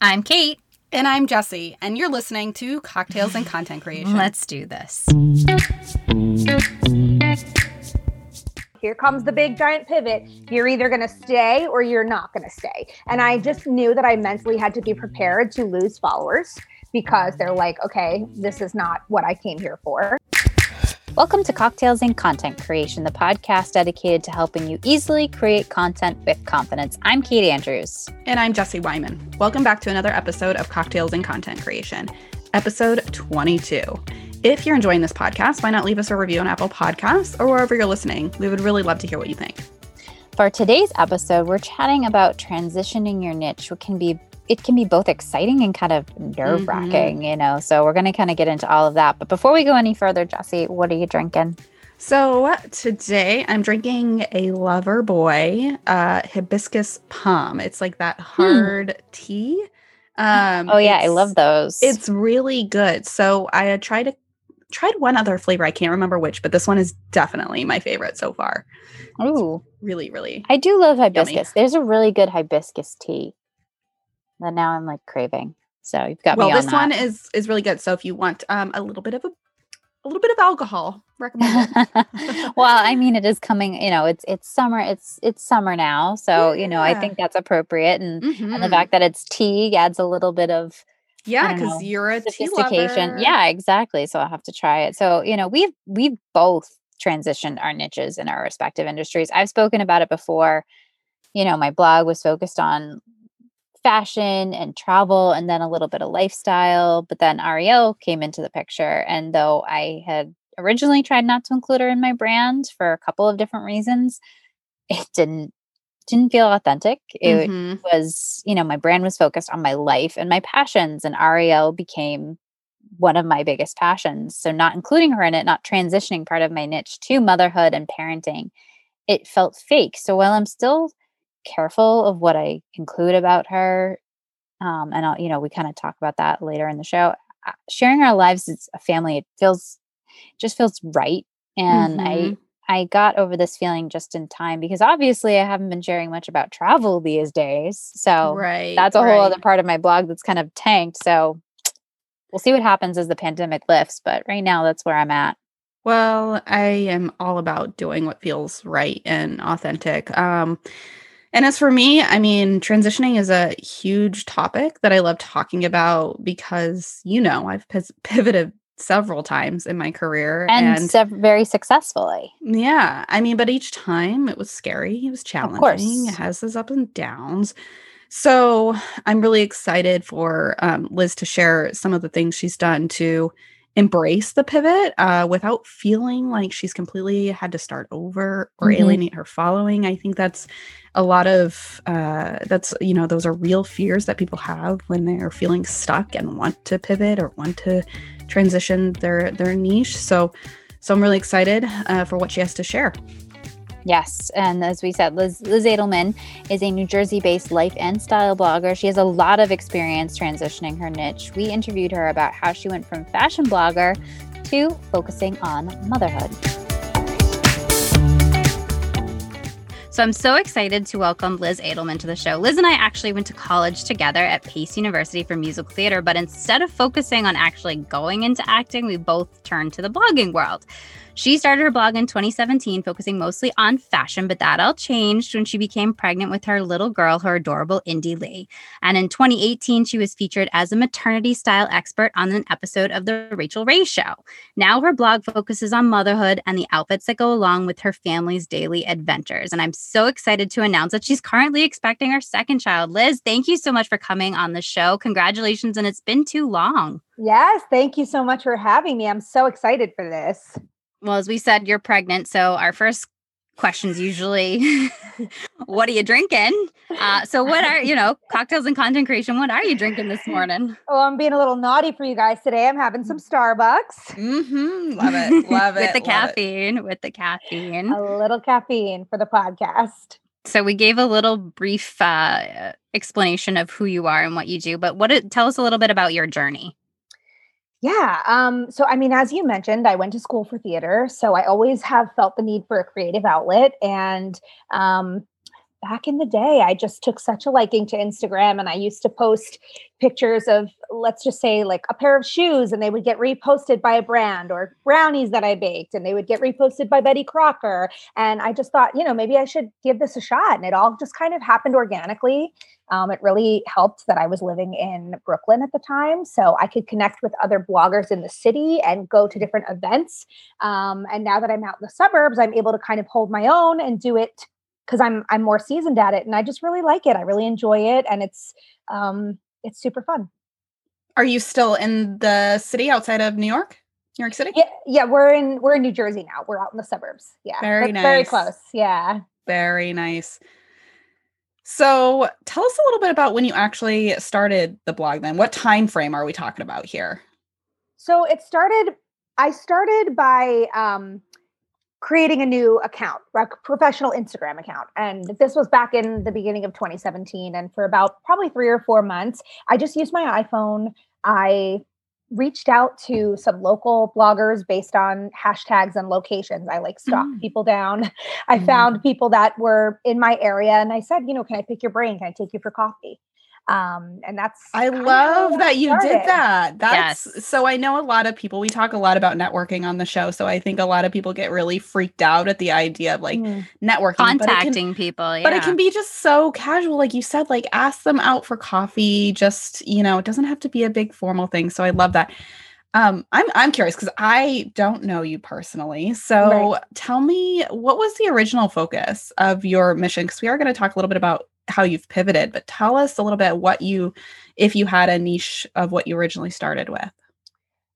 I'm Kate. And I'm Jesse, and you're listening to Cocktails and Content Creation. Let's do this. Here comes the big giant pivot. You're either going to stay or you're not going to stay. And I just knew that I mentally had to be prepared to lose followers because they're like, okay, this is not what I came here for. Welcome to Cocktails and Content Creation, the podcast dedicated to helping you easily create content with confidence. I'm Kate Andrews. And I'm Jesse Wyman. Welcome back to another episode of Cocktails and Content Creation, episode 22. If you're enjoying this podcast, why not leave us a review on Apple Podcasts or wherever you're listening? We would really love to hear what you think. For today's episode, we're chatting about transitioning your niche, what can be it can be both exciting and kind of nerve wracking, mm-hmm. you know. So we're going to kind of get into all of that. But before we go any further, Jesse, what are you drinking? So today I'm drinking a Loverboy uh, hibiscus Pom. It's like that hmm. hard hmm. tea. Um, oh yeah, I love those. It's really good. So I tried to tried one other flavor. I can't remember which, but this one is definitely my favorite so far. Oh, really, really. I do love hibiscus. Yummy. There's a really good hibiscus tea that now I'm like craving. So you've got well, me on Well, this one is is really good. So if you want um, a little bit of a a little bit of alcohol, recommend. well, I mean, it is coming. You know, it's it's summer. It's it's summer now, so yeah. you know, I think that's appropriate, and mm-hmm. and the mm-hmm. fact that it's tea adds a little bit of yeah, because you're a sophistication. Yeah, exactly. So I'll have to try it. So you know, we've we've both transitioned our niches in our respective industries. I've spoken about it before. You know, my blog was focused on fashion and travel and then a little bit of lifestyle. But then Ariel came into the picture. And though I had originally tried not to include her in my brand for a couple of different reasons, it didn't didn't feel authentic. It mm-hmm. was, you know, my brand was focused on my life and my passions, and Ariel became one of my biggest passions. So, not including her in it, not transitioning part of my niche to motherhood and parenting, it felt fake. So, while I'm still careful of what I include about her. Um, and I'll, you know, we kind of talk about that later in the show. Uh, sharing our lives as a family, it feels just feels right. And mm-hmm. I I got over this feeling just in time because obviously I haven't been sharing much about travel these days. So right, that's a right. whole other part of my blog that's kind of tanked. So we'll see what happens as the pandemic lifts. But right now that's where I'm at. Well, I am all about doing what feels right and authentic. Um, and as for me, I mean, transitioning is a huge topic that I love talking about because, you know, I've pivoted several times in my career and, and se- very successfully. Yeah. I mean, but each time it was scary, it was challenging, it has its ups and downs. So I'm really excited for um, Liz to share some of the things she's done to embrace the pivot uh, without feeling like she's completely had to start over or mm-hmm. alienate her following. I think that's a lot of uh, that's you know those are real fears that people have when they're feeling stuck and want to pivot or want to transition their their niche. So so I'm really excited uh, for what she has to share. Yes. And as we said, Liz, Liz Edelman is a New Jersey based life and style blogger. She has a lot of experience transitioning her niche. We interviewed her about how she went from fashion blogger to focusing on motherhood. So I'm so excited to welcome Liz Edelman to the show. Liz and I actually went to college together at Pace University for musical theater, but instead of focusing on actually going into acting, we both turned to the blogging world. She started her blog in 2017, focusing mostly on fashion, but that all changed when she became pregnant with her little girl, her adorable Indy Lee. And in 2018, she was featured as a maternity style expert on an episode of The Rachael Ray Show. Now her blog focuses on motherhood and the outfits that go along with her family's daily adventures. And I'm so excited to announce that she's currently expecting her second child. Liz, thank you so much for coming on the show. Congratulations. And it's been too long. Yes, thank you so much for having me. I'm so excited for this well, as we said, you're pregnant. So our first questions usually what are you drinking? Uh, so what are you know cocktails and content creation what are you drinking this morning? Oh i'm being a little naughty for you guys today. I'm having some starbucks. Mm-hmm. love it. Love it. with the caffeine it. with the caffeine. A little caffeine for the podcast. So we gave a little brief uh, explanation of who you are and what you do but what tell us a little bit about your journey yeah. Um, so, I mean, as you mentioned, I went to school for theater. So I always have felt the need for a creative outlet. And um, back in the day, I just took such a liking to Instagram and I used to post pictures of, let's just say, like a pair of shoes, and they would get reposted by a brand or brownies that I baked and they would get reposted by Betty Crocker. And I just thought, you know, maybe I should give this a shot. And it all just kind of happened organically. Um, it really helped that I was living in Brooklyn at the time. So I could connect with other bloggers in the city and go to different events. Um, and now that I'm out in the suburbs, I'm able to kind of hold my own and do it because I'm I'm more seasoned at it and I just really like it. I really enjoy it and it's um it's super fun. Are you still in the city outside of New York? New York City? Yeah, yeah, we're in we're in New Jersey now. We're out in the suburbs. Yeah. Very nice. Very close. Yeah. Very nice. So tell us a little bit about when you actually started the blog then. What time frame are we talking about here? So it started I started by um creating a new account, a professional Instagram account. And this was back in the beginning of 2017. And for about probably three or four months, I just used my iPhone. I reached out to some local bloggers based on hashtags and locations. I like stalked mm. people down. I mm. found people that were in my area and I said, you know, can I pick your brain? Can I take you for coffee? Um and that's i love that you started. did that that's yes. so i know a lot of people we talk a lot about networking on the show so i think a lot of people get really freaked out at the idea of like mm. networking contacting can, people yeah. but it can be just so casual like you said like ask them out for coffee just you know it doesn't have to be a big formal thing so i love that um, I'm I'm curious because I don't know you personally. So right. tell me, what was the original focus of your mission? Because we are going to talk a little bit about how you've pivoted, but tell us a little bit what you, if you had a niche of what you originally started with.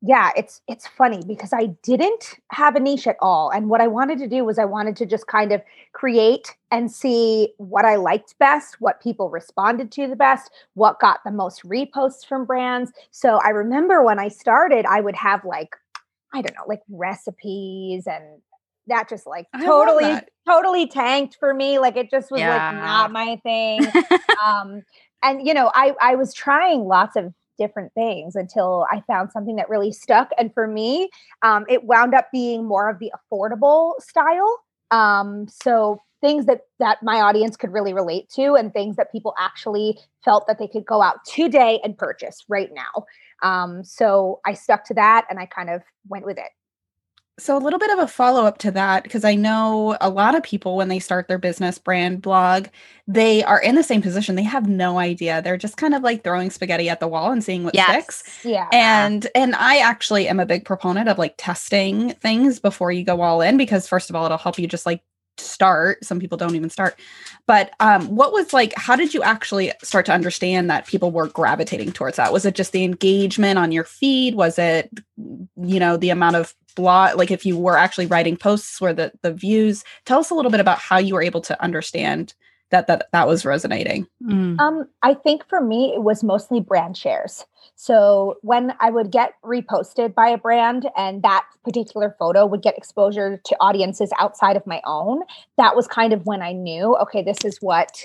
Yeah, it's it's funny because I didn't have a niche at all. And what I wanted to do was I wanted to just kind of create and see what I liked best, what people responded to the best, what got the most reposts from brands. So I remember when I started, I would have like I don't know, like recipes and that just like totally totally tanked for me like it just was yeah. like not my thing. Um and you know i i was trying lots of different things until i found something that really stuck and for me um it wound up being more of the affordable style um so things that that my audience could really relate to and things that people actually felt that they could go out today and purchase right now. Um so i stuck to that and i kind of went with it so, a little bit of a follow up to that, because I know a lot of people, when they start their business brand blog, they are in the same position. They have no idea. They're just kind of like throwing spaghetti at the wall and seeing what yes. sticks. Yeah. And and I actually am a big proponent of like testing things before you go all in, because first of all, it'll help you just like start. Some people don't even start. But um what was like how did you actually start to understand that people were gravitating towards that? Was it just the engagement on your feed? Was it you know the amount of blog like if you were actually writing posts where the the views? Tell us a little bit about how you were able to understand that that that was resonating mm. um i think for me it was mostly brand shares so when I would get reposted by a brand and that particular photo would get exposure to audiences outside of my own, that was kind of when I knew, okay, this is what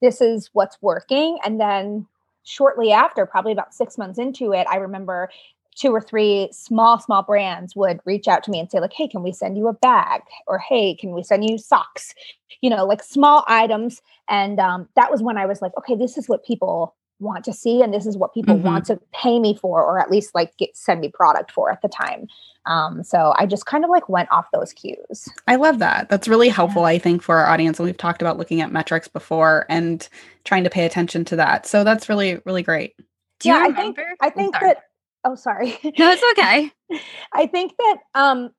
this is what's working. And then shortly after, probably about six months into it, I remember two or three small small brands would reach out to me and say like hey can we send you a bag? or hey can we send you socks? you know like small items. And um, that was when i was like okay this is what people want to see and this is what people mm-hmm. want to pay me for or at least like get send me product for at the time. Um, so i just kind of like went off those cues. I love that. That's really helpful yeah. i think for our audience and we've talked about looking at metrics before and trying to pay attention to that. So that's really really great. Do yeah i think i think that oh sorry no it's okay i think that um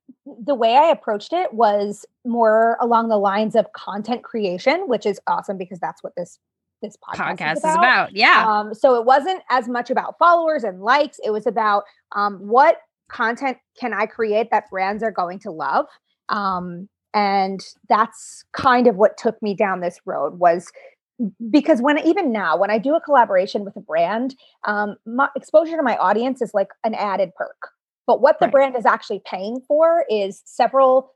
the way i approached it was more along the lines of content creation which is awesome because that's what this this podcast, podcast is, about. is, about. Yeah. Um, so it wasn't as much about followers and likes. It was about um, what content can I create that brands are going to love. Um, and that's kind of what took me down this road was because when even now when i do a collaboration with a brand um, my exposure to my audience is like an added perk but what the right. brand is actually paying for is several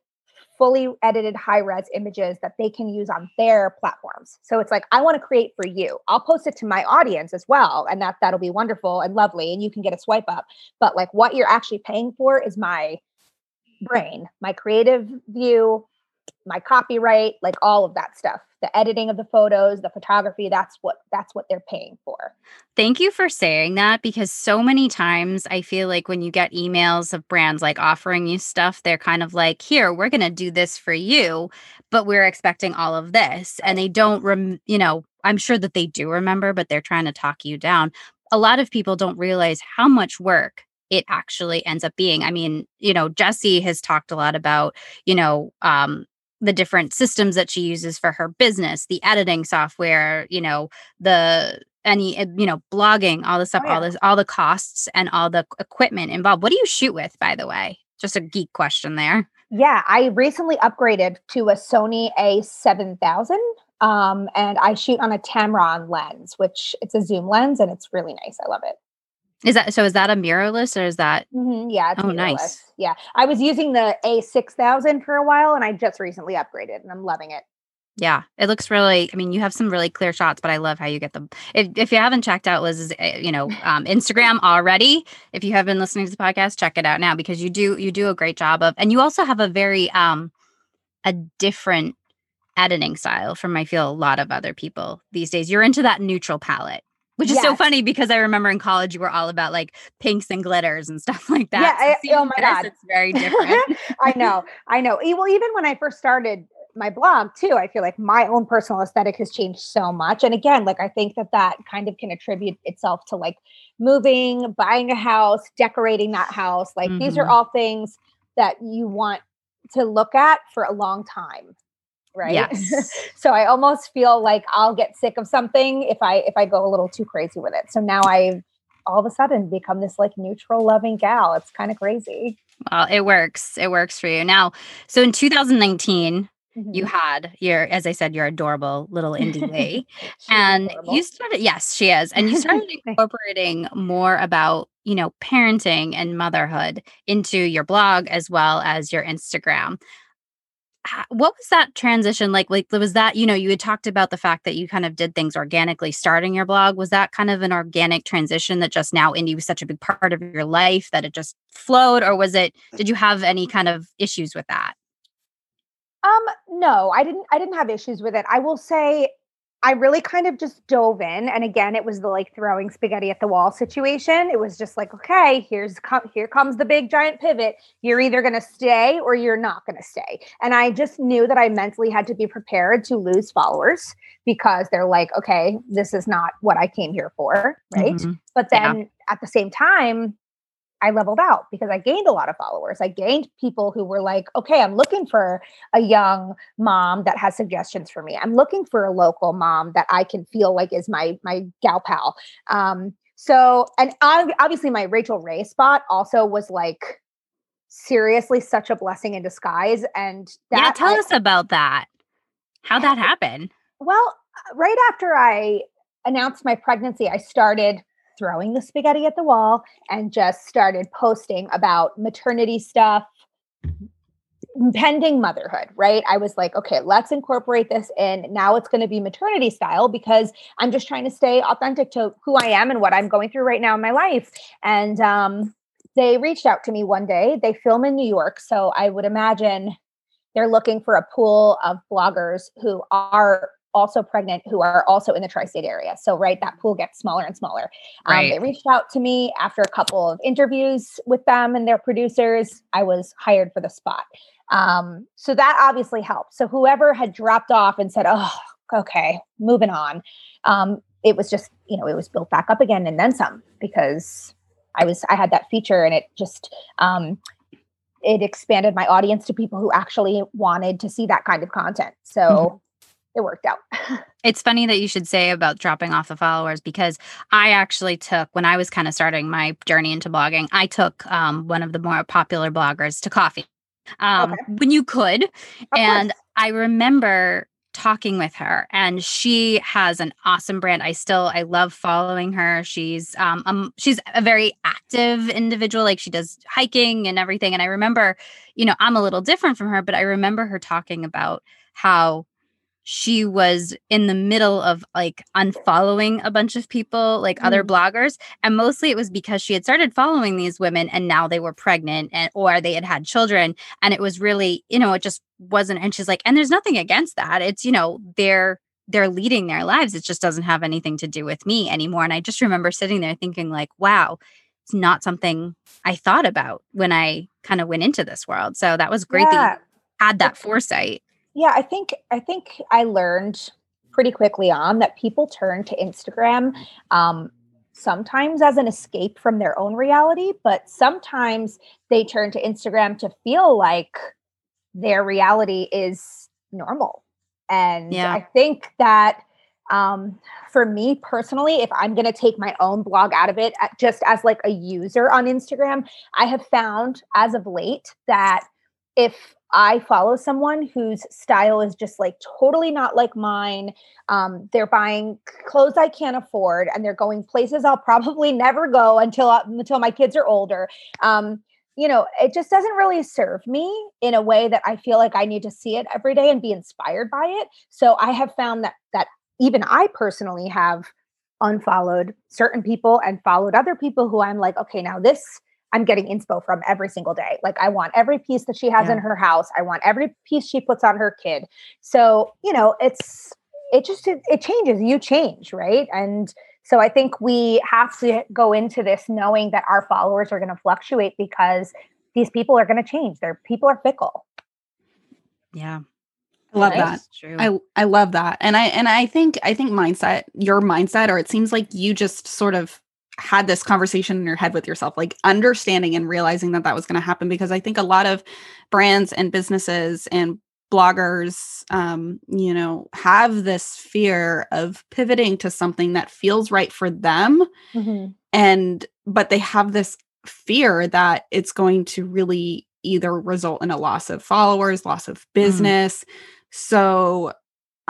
fully edited high res images that they can use on their platforms. So it's like, I want to create for you. I'll post it to my audience as well. And that that'll be wonderful and lovely. And you can get a swipe up. But like what you're actually paying for is my brain, my creative view, my copyright, like all of that stuff. The editing of the photos, the photography, that's what that's what they're paying for. Thank you for saying that because so many times I feel like when you get emails of brands like offering you stuff, they're kind of like, "Here, we're going to do this for you, but we're expecting all of this." And they don't rem- you know, I'm sure that they do remember, but they're trying to talk you down. A lot of people don't realize how much work it actually ends up being. I mean, you know, Jesse has talked a lot about, you know, um, the different systems that she uses for her business, the editing software, you know, the any eh, you know blogging all the stuff oh, yeah. all this all the costs and all the equipment involved. What do you shoot with by the way? Just a geek question there. Yeah i recently upgraded to a sony a7000 um, and i shoot on a tamron lens which it's a zoom lens and it's really nice. I love it is that so? Is that a mirrorless or is that? Mm-hmm, yeah. oh, mirrorless. nice. Yeah, I was using the A six thousand for a while, and I just recently upgraded, and I'm loving it. Yeah, it looks really. I mean, you have some really clear shots, but I love how you get them. If, if you haven't checked out Liz's, eh, you know, um, Instagram already, if you have been listening to the podcast, check it out now because you do you do a great job of, and you also have a very um a different editing style from I feel a lot of other people these days. You're into that neutral palette which is yes. so funny because I remember in college you were all about like pinks and glitters and stuff like that. Yeah, so I, oh my god, it's very different. I know, I know. Well, even when I first started my blog too, I feel like my own personal aesthetic has changed so much. And again, like I think that that kind of can attribute itself to like moving, buying a house, decorating that house. Like mm-hmm. these are mm-hmm. all things that you want to look at for a long time right? Yes. so i almost feel like i'll get sick of something if i if i go a little too crazy with it. So now i've all of a sudden become this like neutral loving gal. It's kind of crazy. Well it works. It works for you. Now so in 2019 Mm-hmm. you had your as i said your adorable little Indy way and adorable. you started yes she is and you started incorporating more about you know parenting and motherhood into your blog as well as your instagram what was that transition like? Like was that you know you had talked about the fact that you kind of did things organically starting your blog. Was that kind of an organic transition that just now Indy was such a big part of your life that it just flowed or was it did you have any kind of issues with that? Um no i didn't i didn't have issues with it. I will say I really kind of just dove in, and again, it was the like throwing spaghetti at the wall situation. It was just like, okay, here's com- here comes the big giant pivot. You're either going to stay or you're not going to stay. And I just knew that I mentally had to be prepared to lose followers because they're like, okay, this is not what I came here for, right? Mm-hmm. But then yeah. at the same time, I leveled out because I gained a lot of followers. I gained people who were like, okay, I'm looking for a young mom that has suggestions for me. I'm looking for a local mom that I can feel like is my my gal pal. Um, so, and obviously, my Rachael Ray spot also was like seriously such a blessing in disguise. And that, yeah, tell I, us about that. How that happened? Well, right after I announced my pregnancy, I started throwing the spaghetti at the wall and just started posting about maternity stuff, pending motherhood, right? I was like, okay, let's incorporate this in. Now it's going to be maternity style because I'm just trying to stay authentic to who I am and what I'm going through right now in my life. And um, they reached out to me one day. They film in New York. So I would imagine they're looking for a pool of bloggers who are also pregnant who are also in the tri-state area. So right, that pool gets smaller and smaller. Um, right. They reached out to me after a couple of interviews with them and their producers. I was hired for the spot. Um, so that obviously helped. So whoever had dropped off and said, "Oh, okay, moving on," um, it was just you know it was built back up again and then some because I was I had that feature and it just um, it expanded my audience to people who actually wanted to see that kind of content. So. It worked out. it's funny that you should say about dropping off the followers because I actually took when I was kind of starting my journey into blogging, I took um, one of the more popular bloggers to coffee um, okay. when you could, of and course. I remember talking with her and she has an awesome brand i still i love following her she's um, um she's a very active individual like she does hiking and everything and i remember you know i'm a little different from her but i remember her talking about how she was in the middle of like unfollowing a bunch of people, like mm. other bloggers. And mostly it was because she had started following these women and now they were pregnant and or they had had children. And it was really, you know, it just wasn't. And she's like, and there's nothing against that. It's, you know, they're they're leading their lives. It just doesn't have anything to do with me anymore. And I just remember sitting there thinking, like, wow, it's not something I thought about when I kind of went into this world. So that was great yeah. that you had that foresight. Yeah, I think I think I learned pretty quickly on that people turn to Instagram um, sometimes as an escape from their own reality, but sometimes they turn to Instagram to feel like their reality is normal. And yeah. I think that um, for me personally, if I'm going to take my own blog out of it, just as like a user on Instagram, I have found as of late that if I follow someone whose style is just like totally not like mine. Um, they're buying clothes I can't afford, and they're going places I'll probably never go until until my kids are older. Um, you know, it just doesn't really serve me in a way that I feel like I need to see it every day and be inspired by it. So I have found that that even I personally have unfollowed certain people and followed other people who I'm like, okay, now this I'm getting inspo from every single day. Like I want every piece that she has yeah. in her house. I want every piece she puts on her kid. So, you know, it's it just it, it changes. You change, right? And so I think we have to go into this knowing that our followers are going to fluctuate because these people are going to change. Their people are fickle. Yeah. I love that. True. I I love that. And I and I think I think mindset, your mindset or it seems like you just sort of had this conversation in your head with yourself, like understanding and realizing that that was going to happen. Because I think a lot of brands and businesses and bloggers, um, you know, have this fear of pivoting to something that feels right for them. Mm-hmm. And, but they have this fear that it's going to really either result in a loss of followers, loss of mm. business. Mm-hmm. So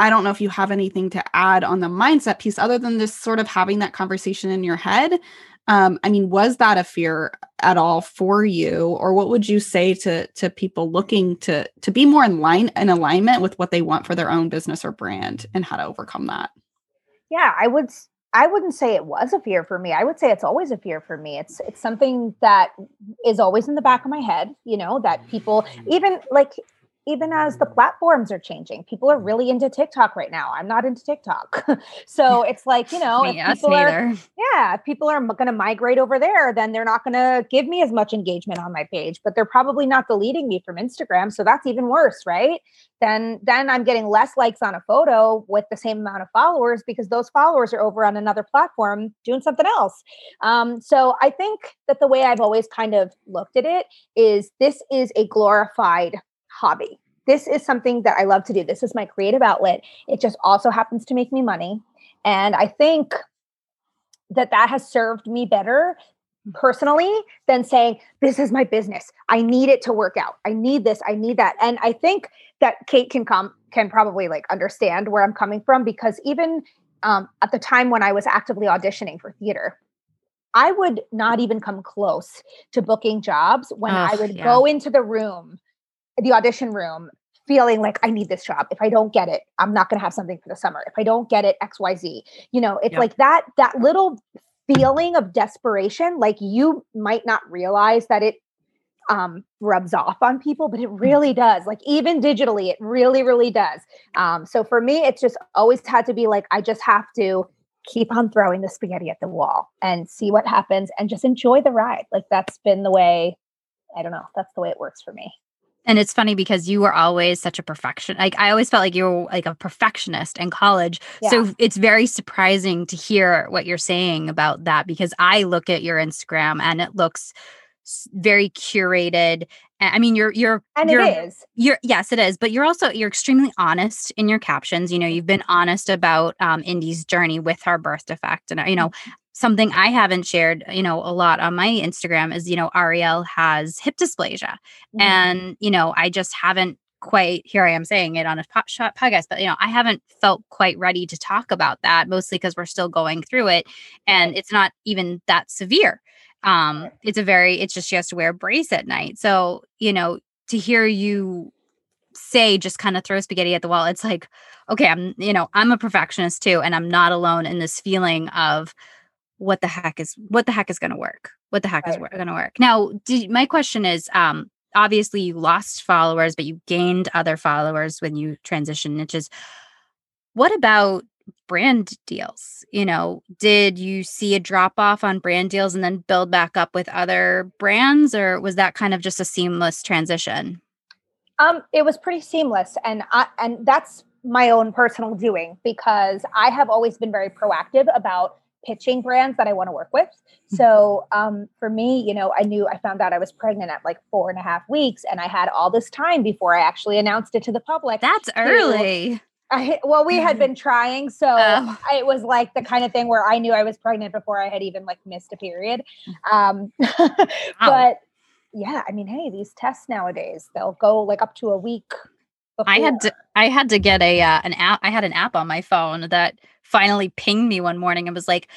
I don't know if you have anything to add on the mindset piece other than just sort of having that conversation in your head. Um, I mean, was that a fear at all for you, or what would you say to to people looking to to be more in line in alignment with what they want for their own business or brand, and how to overcome that? Yeah, I would. I wouldn't say it was a fear for me. I would say it's always a fear for me. It's it's something that is always in the back of my head. You know that people even like even as the platforms are changing, people are really into TikTok right now. I'm not into TikTok. so it's like, you know, if people are, yeah, if people are going to migrate over there, then they're not going to give me as much engagement on my page, but they're probably not deleting me from Instagram. So that's even worse, right? Then, then I'm getting less likes on a photo with the same amount of followers because those followers are over on another platform doing something else. Um, so I think that the way I've always kind of looked at it is this is a glorified hobby. This is something that I love to do. This is my creative outlet. It just also happens to make me money. And I think that that has served me better personally than saying this is my business i need it to work out i need this i need that and i think that kate can come can probably like understand where i'm coming from because even um, at the time when i was actively auditioning for theater i would not even come close to booking jobs when i would yeah. go into the room the audition room feeling like I need this job. If I don't get it, I'm not going to have something for the summer. If I don't get it, XYZ. You know, it's yep. like that that little feeling of desperation like you might not realize that it um rubs off on people but it mm. really does like even digitally it really really does um so for me it's just always had to be like I just have to keep on throwing the spaghetti at the wall and see what happens and just enjoy the ride like that's been the way I don't know that's the way it works for me and it's funny because you were always such a perfection. Like I always felt like you were like a perfectionist in college. Yeah. So it's very surprising to hear what you're saying about that because I look at your Instagram and it looks very curated. I mean, you're you're and you're, it is. You're yes, it is. But you're also you're extremely honest in your captions. You know, you've been honest about um, Indy's journey with her birth defect, and you know, mm-hmm something I haven't shared, you know, a lot on my Instagram is, you know, Ariel has hip dysplasia. Mm-hmm. And, you know, I just haven't quite here I am saying it on a pot shot podcast, but you know, I haven't felt quite ready to talk about that, mostly because we're still going through it and it's not even that severe. Um, it's a very, it's just she has to wear a brace at night. So, you know, to hear you say just kind of throw spaghetti at the wall. It's like, okay, I'm, you know, I'm a perfectionist too, and I'm not alone in this feeling of what the heck is what the heck is going to work. What the heck right. is going to work. Now, did, my question is, um, obviously you lost followers, but you gained other followers when you transitioned niches. What about brand deals? You know, did you see a drop off on brand deals and then build back up with other brands, or was that kind of just a seamless transition? Um, it was pretty seamless, and I, and that's my own personal doing because I have always been very proactive about pitching brands that I want to work with. Mm-hmm. So um, for me, you know, I knew I found out I was pregnant at like four and a half weeks, and I had all this time before I actually announced it to the public. That's early. I, well, we had been trying, so oh. I, it was like the kind of thing where I knew I was pregnant before I had even like missed a period. Mm-hmm. Um, but yeah, I mean, hey, these tests nowadays they'll go like up to a week. Before. I had to I had to get a uh, an app. I had an app on my phone that finally pinged me one morning and was like,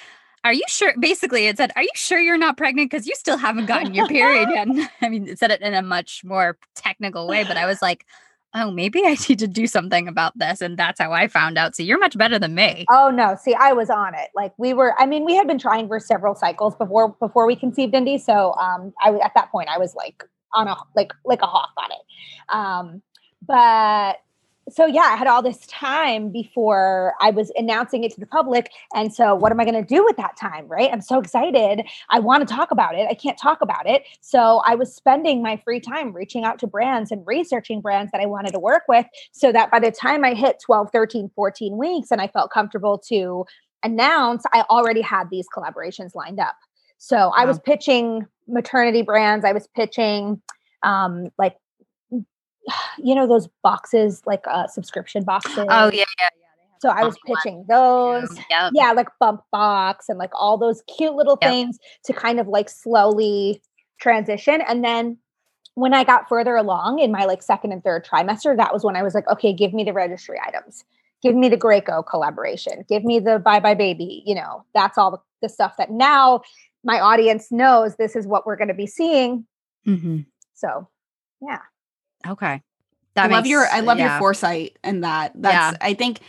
"Are you sure?" Basically, it said, "Are you sure you're not pregnant? Because you still haven't gotten your period yet." I mean, it said it in a much more technical way, but I was like, oh, maybe I need to do something about this. And that's how I found out. So you're much better than me. Oh no. See, I was on it. Like we were, I mean, we had been trying for several cycles before before we conceived Indy. So um I at that point I was like on a like like a hawk on it. Um but so yeah, I had all this time before I was announcing it to the public. And so what am I going to do with that time? Right. I'm so excited. I want to talk about it. I can't talk about it. So I was spending my free time reaching out to brands and researching brands that I wanted to work with so that by the time I hit 12, 13, 14 weeks and I felt comfortable to announce, I already had these collaborations lined up. So I was pitching maternity brands. I was pitching um, like you know those boxes like uh subscription boxes oh yeah yeah yeah. so I was pitching those. Yep. Yeah, like bump box and like all those cute little yep. things to kind of like slowly transition. And then when I got further along in my like second and third trimester, that was when I was like, okay, give me the registry items. Give me the Graco collaboration. Give me the buybuy BABY. You know, that's all the, the stuff that now my audience knows this is what we're going to be seeing. Mm-hmm. So, yeah. Okay. That I makes, love your I love yeah. your foresight and that. That's yeah. I think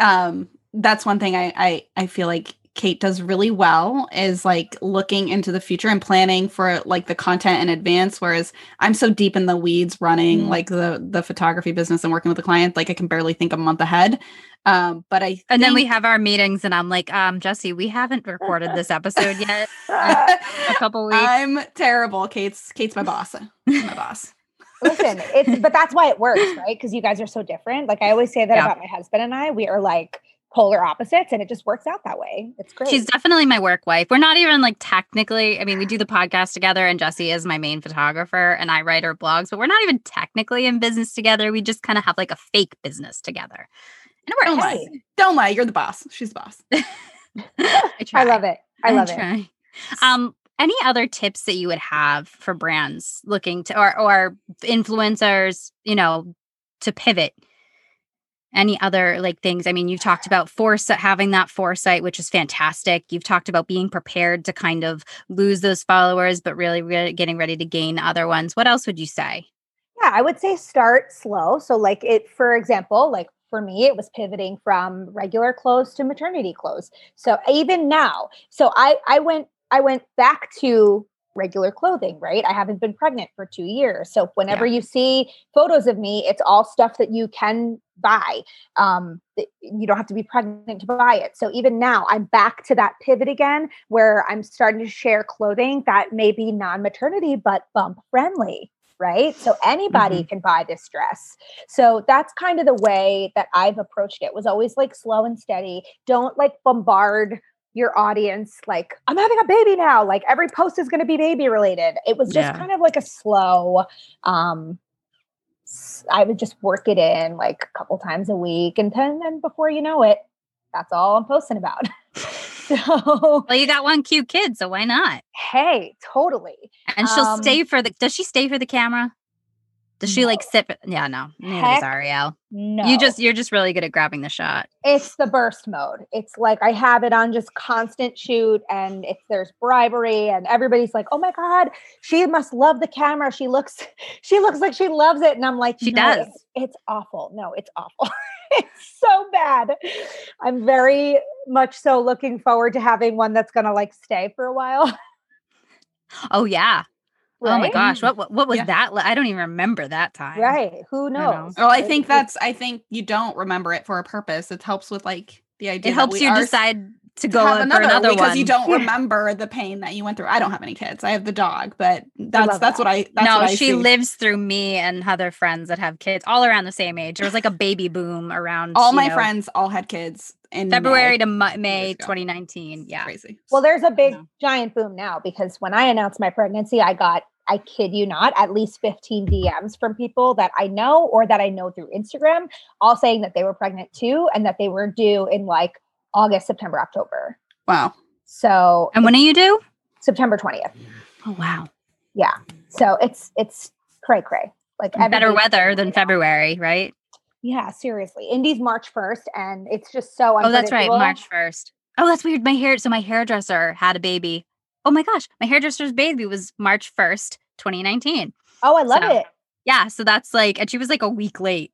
um that's one thing I, I I feel like Kate does really well is like looking into the future and planning for like the content in advance. Whereas I'm so deep in the weeds running mm like the the photography business and working with the client, like I can barely think a month ahead. Um, but I and then we have our meetings, and I'm like, um, Jesse, we haven't recorded this episode yet. a couple weeks. I'm terrible. Kate's Kate's my boss. my boss. Listen, it's but that's why it works, right? Because you guys are so different. Like I always say that yeah. about my husband and I. We are like polar opposites and it just works out that way. It's great. She's definitely my work wife. We're not even like technically, I mean, we do the podcast together and Jesse is my main photographer and I write her blogs, but we're not even technically in business together. We just kind of have like a fake business together. And it works. Don't lie. Don't lie. You're the boss. She's the boss. I, I, love it. I, I love try. it. Um, any other tips that you would have for brands looking to or or influencers you know to pivot? Any other like things? I mean you've talked about foresight having that foresight which is fantastic. You've talked about being prepared to kind of lose those followers but really, really getting ready to gain other ones. What else would you say? Yeah i would say start slow. So like it for example like for me it was pivoting from regular clothes to maternity clothes. So even now so i i went I went back to regular clothing, right? I haven't been pregnant for two years. So whenever yeah. you see photos of me, it's all stuff that you can buy. Um, you don't have to be pregnant to buy it. So even now, I'm back to that pivot again where I'm starting to share clothing that may be non maternity, but bump friendly. Right. So anybody mm-hmm. can buy this dress. So that's kind of the way that I've approached it was always like slow and steady. Don't like bombard your audience like i'm having a baby now like every post is going to be baby related. It was just yeah. kind of like a slow um i would just work it in like a couple times a week and then, then before you know it that's all i'm posting about. So well you got one cute kid so why not? Hey totally. And she'll um, stay for the does she stay for the camera Does she no. like sip? Yeah, no. Neither does Ariel. No. You just you're just really good at grabbing the shot. It's the burst mode. It's like I have it on just constant shoot, and if there's bribery, and everybody's like, "Oh my god, she must love the camera. She looks, she looks like she loves it." And I'm like, "She no, does." It's, it's awful. No, it's awful. it's so bad. I'm very much so looking forward to having one that's gonna like stay for a while. Oh yeah. Right? Oh my gosh, what what, what was yeah. that? I don't even remember that time. Right? Who knows? Know. Oh, I think that's. I think you don't remember it for a purpose. It helps with like the idea. It helps you decide to go have another, another because one. you don't remember the pain that you went through. I don't have any kids. I have the dog, but that's that's that. what I. That's no, what I she see. lives through me and other friends that have kids all around the same age. There was like a baby boom around. All my know, friends all had kids in February May, to May 2019. Yeah, crazy. Well, there's a big giant boom now because when I announced my pregnancy, I got I kid you not, at least 15 DMs from people that I know or that I know through Instagram, all saying that they were pregnant too and that they were due in like August, September, October. Wow. So And when are you due? September 20th. Oh wow. Yeah. So it's it's cray cray. Like better weather than February, right? Yeah, seriously. Indy's March 1st and it's just so Oh, that's right, March 1st. Oh, that's weird. My hair so my hairdresser had a baby oh my gosh, my hairdresser's baby was March 1st, 2019. Oh, I love so, it. Yeah. So that's like, and she was like a week late.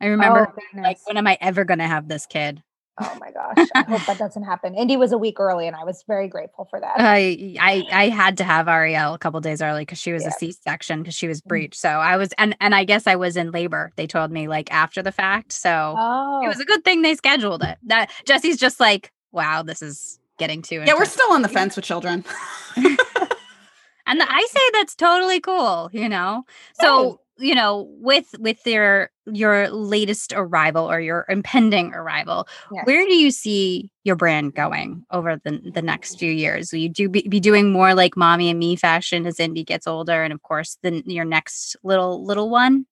I remember oh, like, when am I ever going to have this kid? Oh my gosh. I hope that doesn't happen. Indy was a week early and I was very grateful for that. I I, I had to have Ariel a couple days early because she was yeah. a C-section because she was mm. breech. So I was and and I guess I was in labor. They told me like after the fact. So oh. it was a good thing they scheduled it. That Jesse's just like, wow, this is getting to. Yeah, we're still on the fence with children. and I say that's totally cool, you know. So, oh. you know, with with your your latest arrival or your impending arrival, yes. where do you see your brand going over the the next few years? Will you do be, be doing more like mommy and me fashion as Indy gets older, and of course, then your next little little one?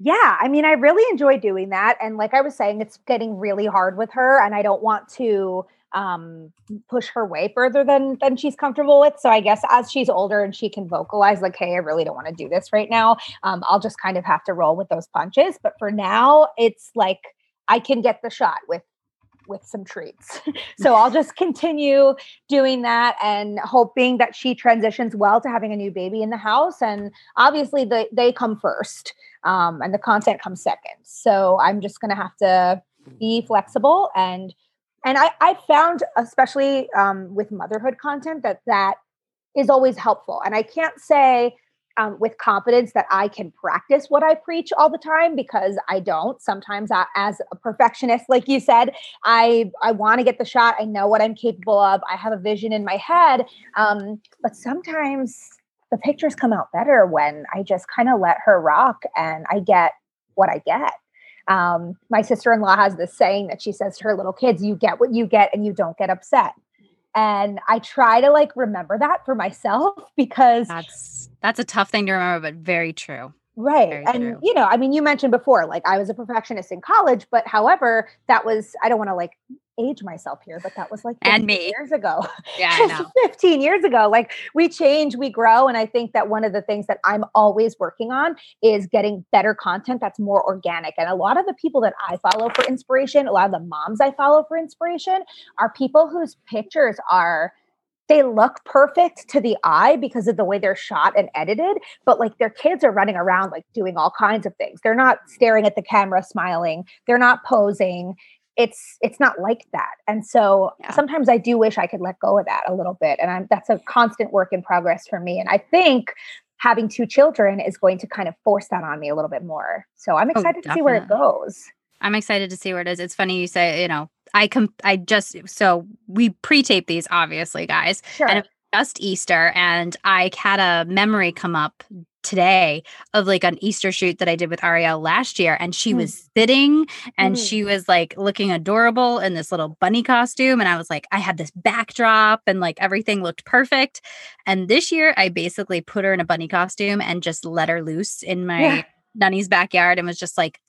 Yeah, I mean, I really enjoy doing that. And like I was saying, it's getting really hard with her, and I don't want to um, push her way further than than she's comfortable with. So I guess as she's older and she can vocalize like, "Hey, I really don't want to do this right now," um, I'll just kind of have to roll with those punches. But for now, it's like I can get the shot with with some treats. so I'll just continue doing that and hoping that she transitions well to having a new baby in the house. And obviously, the, they come first um, and the content comes second. So I'm just going to have to be flexible and and I, I found especially um, with motherhood content that that is always helpful. And i can't say um, with confidence that i can practice what i preach all the time because i don't. Sometimes I, as a perfectionist like you said i i want to get the shot. I know what i'm capable of. I have a vision in my head. Um, but sometimes the pictures come out better when i just kind of let her rock and i get what i get um, my sister-in-law has this saying that she says to her little kids, you get what you get and you don't get upset. And I try to like remember that for myself because that's that's a tough thing to remember, but very true. Right. Very and true. you know, I mean, you mentioned before, like I was a perfectionist in college, but however, that was I don't want to like age myself here, but that was like and me years ago. Yeah, I know. 15 years ago. Like we change, we grow. And I think that one of the things that I'm always working on is getting better content that's more organic. And a lot of the people that I follow for inspiration, a lot of the moms I follow for inspiration are people whose pictures are they look perfect to the eye because of the way they're shot and edited but like their kids are running around like doing all kinds of things they're not staring at the camera smiling they're not posing it's it's not like that. And so yeah. sometimes i do wish i could let go of that a little bit and i'm that's a constant work in progress for me and i think having two children is going to kind of force that on me a little bit more. So i'm oh, excited oh, to see where it goes. I'm excited to see where it is. It's funny you say you know i com i just so we pre-tape these obviously guys sure. and just easter and i had a memory come up today of like an Easter shoot that I did with Ariel last year. And she mm. was sitting and mm. she was like looking adorable in this little bunny costume. And I was like, I had this backdrop and like everything looked perfect. And this year I basically put her in a bunny costume and just let her loose in my yeah. Nunny's backyard and was just like,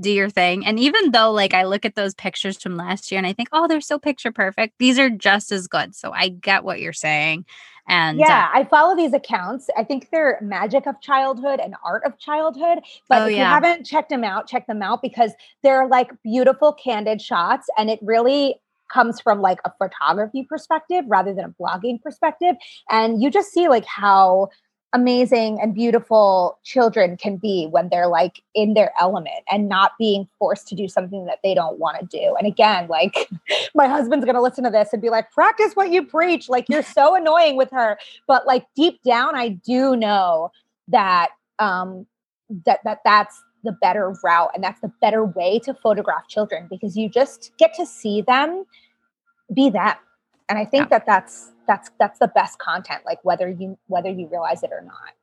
do your thing. And even though like I look at those pictures from last year and I think, oh, they're so picture perfect, these are just as good. So I get what you're saying. And yeah, uh, I follow these accounts. I think they're magic of childhood and art of childhood. But oh, if yeah. you haven't checked them out, check them out because they're like beautiful, candid shots. And it really comes from like a photography perspective rather than a blogging perspective. And you just see like how amazing and beautiful children can be when they're like in their element and not being forced to do something that they don't want to do. And again, like my husband's going to listen to this and be like, practice what you preach. Like you're so annoying with her. But like deep down, I do know that, um, that, that that's the better route and that's the better way to photograph children because you just get to see them be them. And I think yeah. that that's that's that's the best content like whether you whether you realize it or not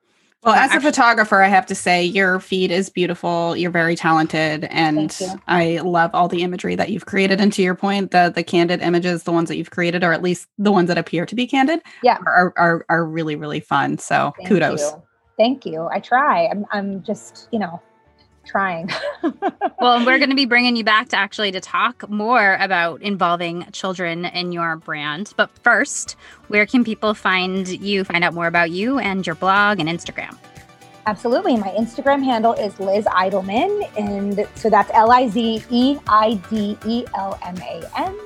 well as a photographer i have to say your feed is beautiful you're very talented and i love all the imagery that you've created and to your point the the candid images the ones that you've created or at least the ones that appear to be candid yeah are are, are really really fun so Thank kudos you. Thank you. I try. I'm I'm just, you know, trying. well, we're going to be bringing you back to actually to talk more about involving children in your brand. But first, where can people find you, find out more about you and your blog and Instagram? Absolutely. My Instagram handle is Liz Eidelman. And so that's L I Z E I D E L M A N.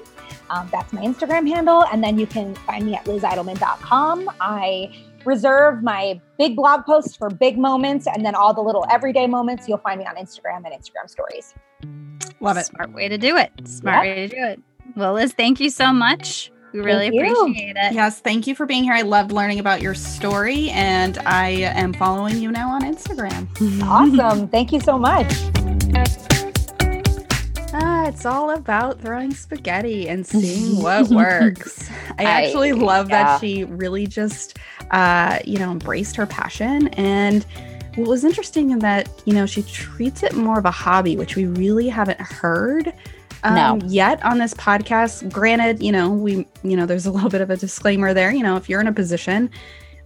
Um, that's my Instagram handle. And then you can find me at lizeidelman.com. I reserve my big blog posts for big moments and then all the little everyday moments you'll find me on Instagram and Instagram stories. Love it. Smart way to do it. Smart way to do it. Well, Liz, thank you so much. We really appreciate it. Yes, thank you for being here. I loved learning about your story and I am following you now on Instagram. awesome. Thank you so much. It's all about throwing spaghetti and seeing what works. I actually I, love yeah. that she really just, uh, you know, embraced her passion. And what was interesting in that, you know, she treats it more of a hobby, which we really haven't heard um, no. yet on this podcast. Granted, you know, we, you know, there's a little bit of a disclaimer there. You know, if you're in a position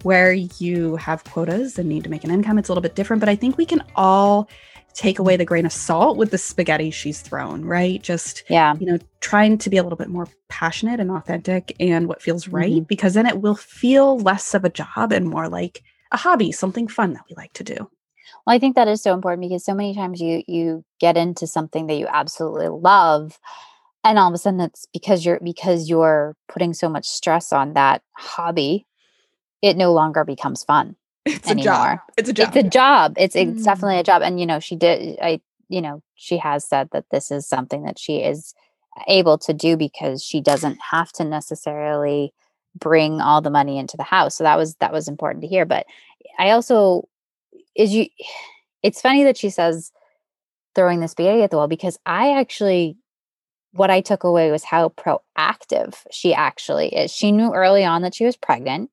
where you have quotas and need to make an income, it's a little bit different. But I think we can all take away the grain of salt with the spaghetti she's thrown, right? Just, yeah, you know, trying to be a little bit more passionate and authentic and what feels right, mm-hmm. because then it will feel less of a job and more like a hobby, something fun that we like to do. Well, I think that is so important because so many times you you get into something that you absolutely love and all of a sudden it's because you're because you're putting so much stress on that hobby, it no longer becomes fun. It's anymore. a job. It's a job. It's a job. It's it's mm. definitely a job. And you know, she did I you know, she has said that this is something that she is able to do because she doesn't have to necessarily bring all the money into the house. So that was that was important to hear. But I also is you it's funny that she says throwing the spaghetti at the wall because I actually what I took away was how proactive she actually is. She knew early on that she was pregnant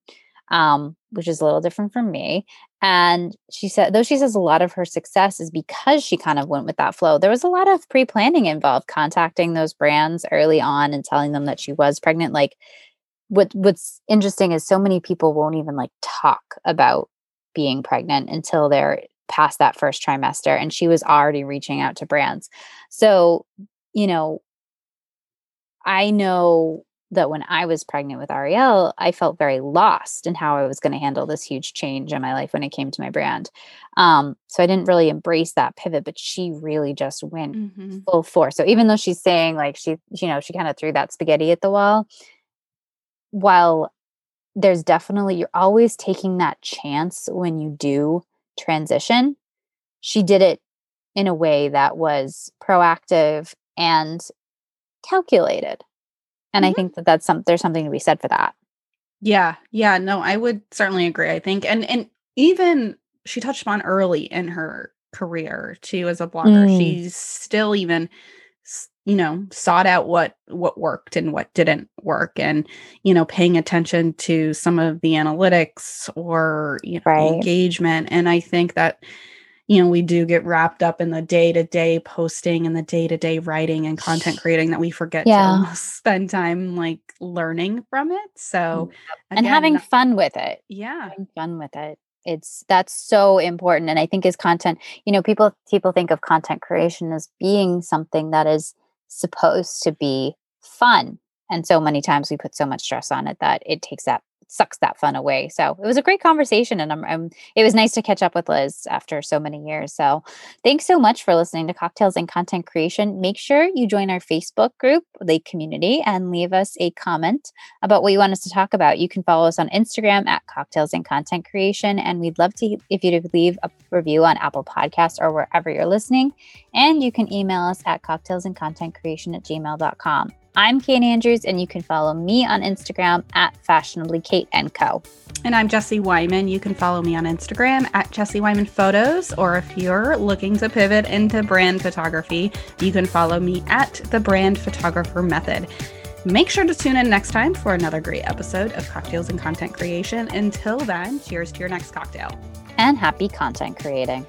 um, which is a little different from me. And she said, though she says a lot of her success is because she kind of went with that flow, there was a lot of pre planning involved, contacting those brands early on and telling them that she was pregnant. Like, what what's interesting is so many people won't even like talk about being pregnant until they're past that first trimester and she was already reaching out to brands so you know i know that when I was pregnant with Ariel, I felt very lost in how I was going to handle this huge change in my life when it came to my brand. Um, so I didn't really embrace that pivot, but she really just went mm-hmm. full force. So even though she's saying like she, you know, she kind of threw that spaghetti at the wall, while there's definitely, you're always taking that chance when you do transition. She did it in a way that was proactive and calculated and mm-hmm. i think that that's some there's something to be said for that yeah yeah no i would certainly agree i think and and even she touched on early in her career too as a blogger mm. she's still even you know sought out what what worked and what didn't work and you know paying attention to some of the analytics or you know, right. engagement and i think that you know, we do get wrapped up in the day to day posting and the day to day writing and content creating that we forget yeah. to spend time like learning from it. So, mm-hmm. again, and having fun with it. Yeah. Having fun with it. it's that's so important and i think as content you know people people think of content creation as being something that is supposed to be fun and so many times we put so much stress on it that it takes that sucks that fun away. So it was a great conversation, and I'm, I'm, it was nice to catch up with Liz after so many years. So thanks so much for listening to Cocktails and Content Creation. Make sure you join our Facebook group, the community, and leave us a comment about what you want us to talk about. You can follow us on Instagram at Cocktails and Content Creation, and we'd love to if you would leave a review on Apple Podcasts or wherever you're listening. And you can email us at cocktails and content creation at gmail.com. I'm Kate Andrews, and you can follow me on Instagram at Fashionably Kate and Co. And I'm Jesse Wyman. You can follow me on Instagram at Jessie Wyman Photos, or if you're looking to pivot into brand photography, you can follow me at the Brand Photographer Method. Make sure to tune in next time for another great episode of Cocktails and Content Creation. Until then, cheers to your next cocktail. And happy content creating.